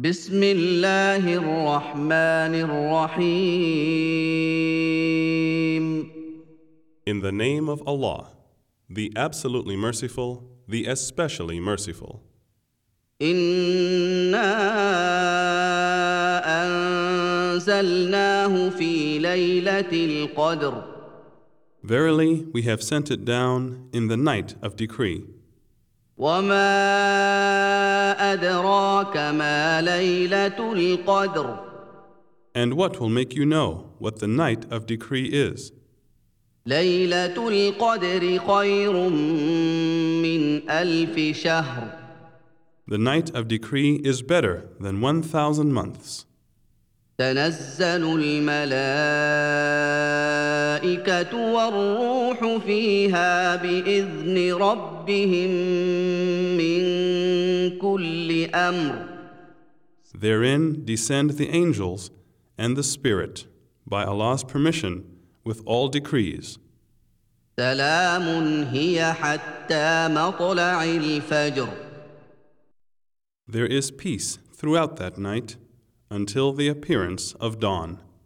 بسم الله الرحمن الرحيم In the name of Allah, the absolutely merciful, the especially merciful. إنا أنزلناه في ليلة القدر Verily, we have sent it down in the night of decree. وما أدراك ما ليلة القدر And what will make you know what the night of decree is? ليلة القدر خير من ألف شهر The night of decree is better than 1,000 months. تنزل الملائكة والروح فيها بإذن ربهم أمر Therein descend the angels and the Spirit by Allah's permission with all decrees. سلام هي حتى مطلع الفجر There is peace throughout that night until the appearance of dawn.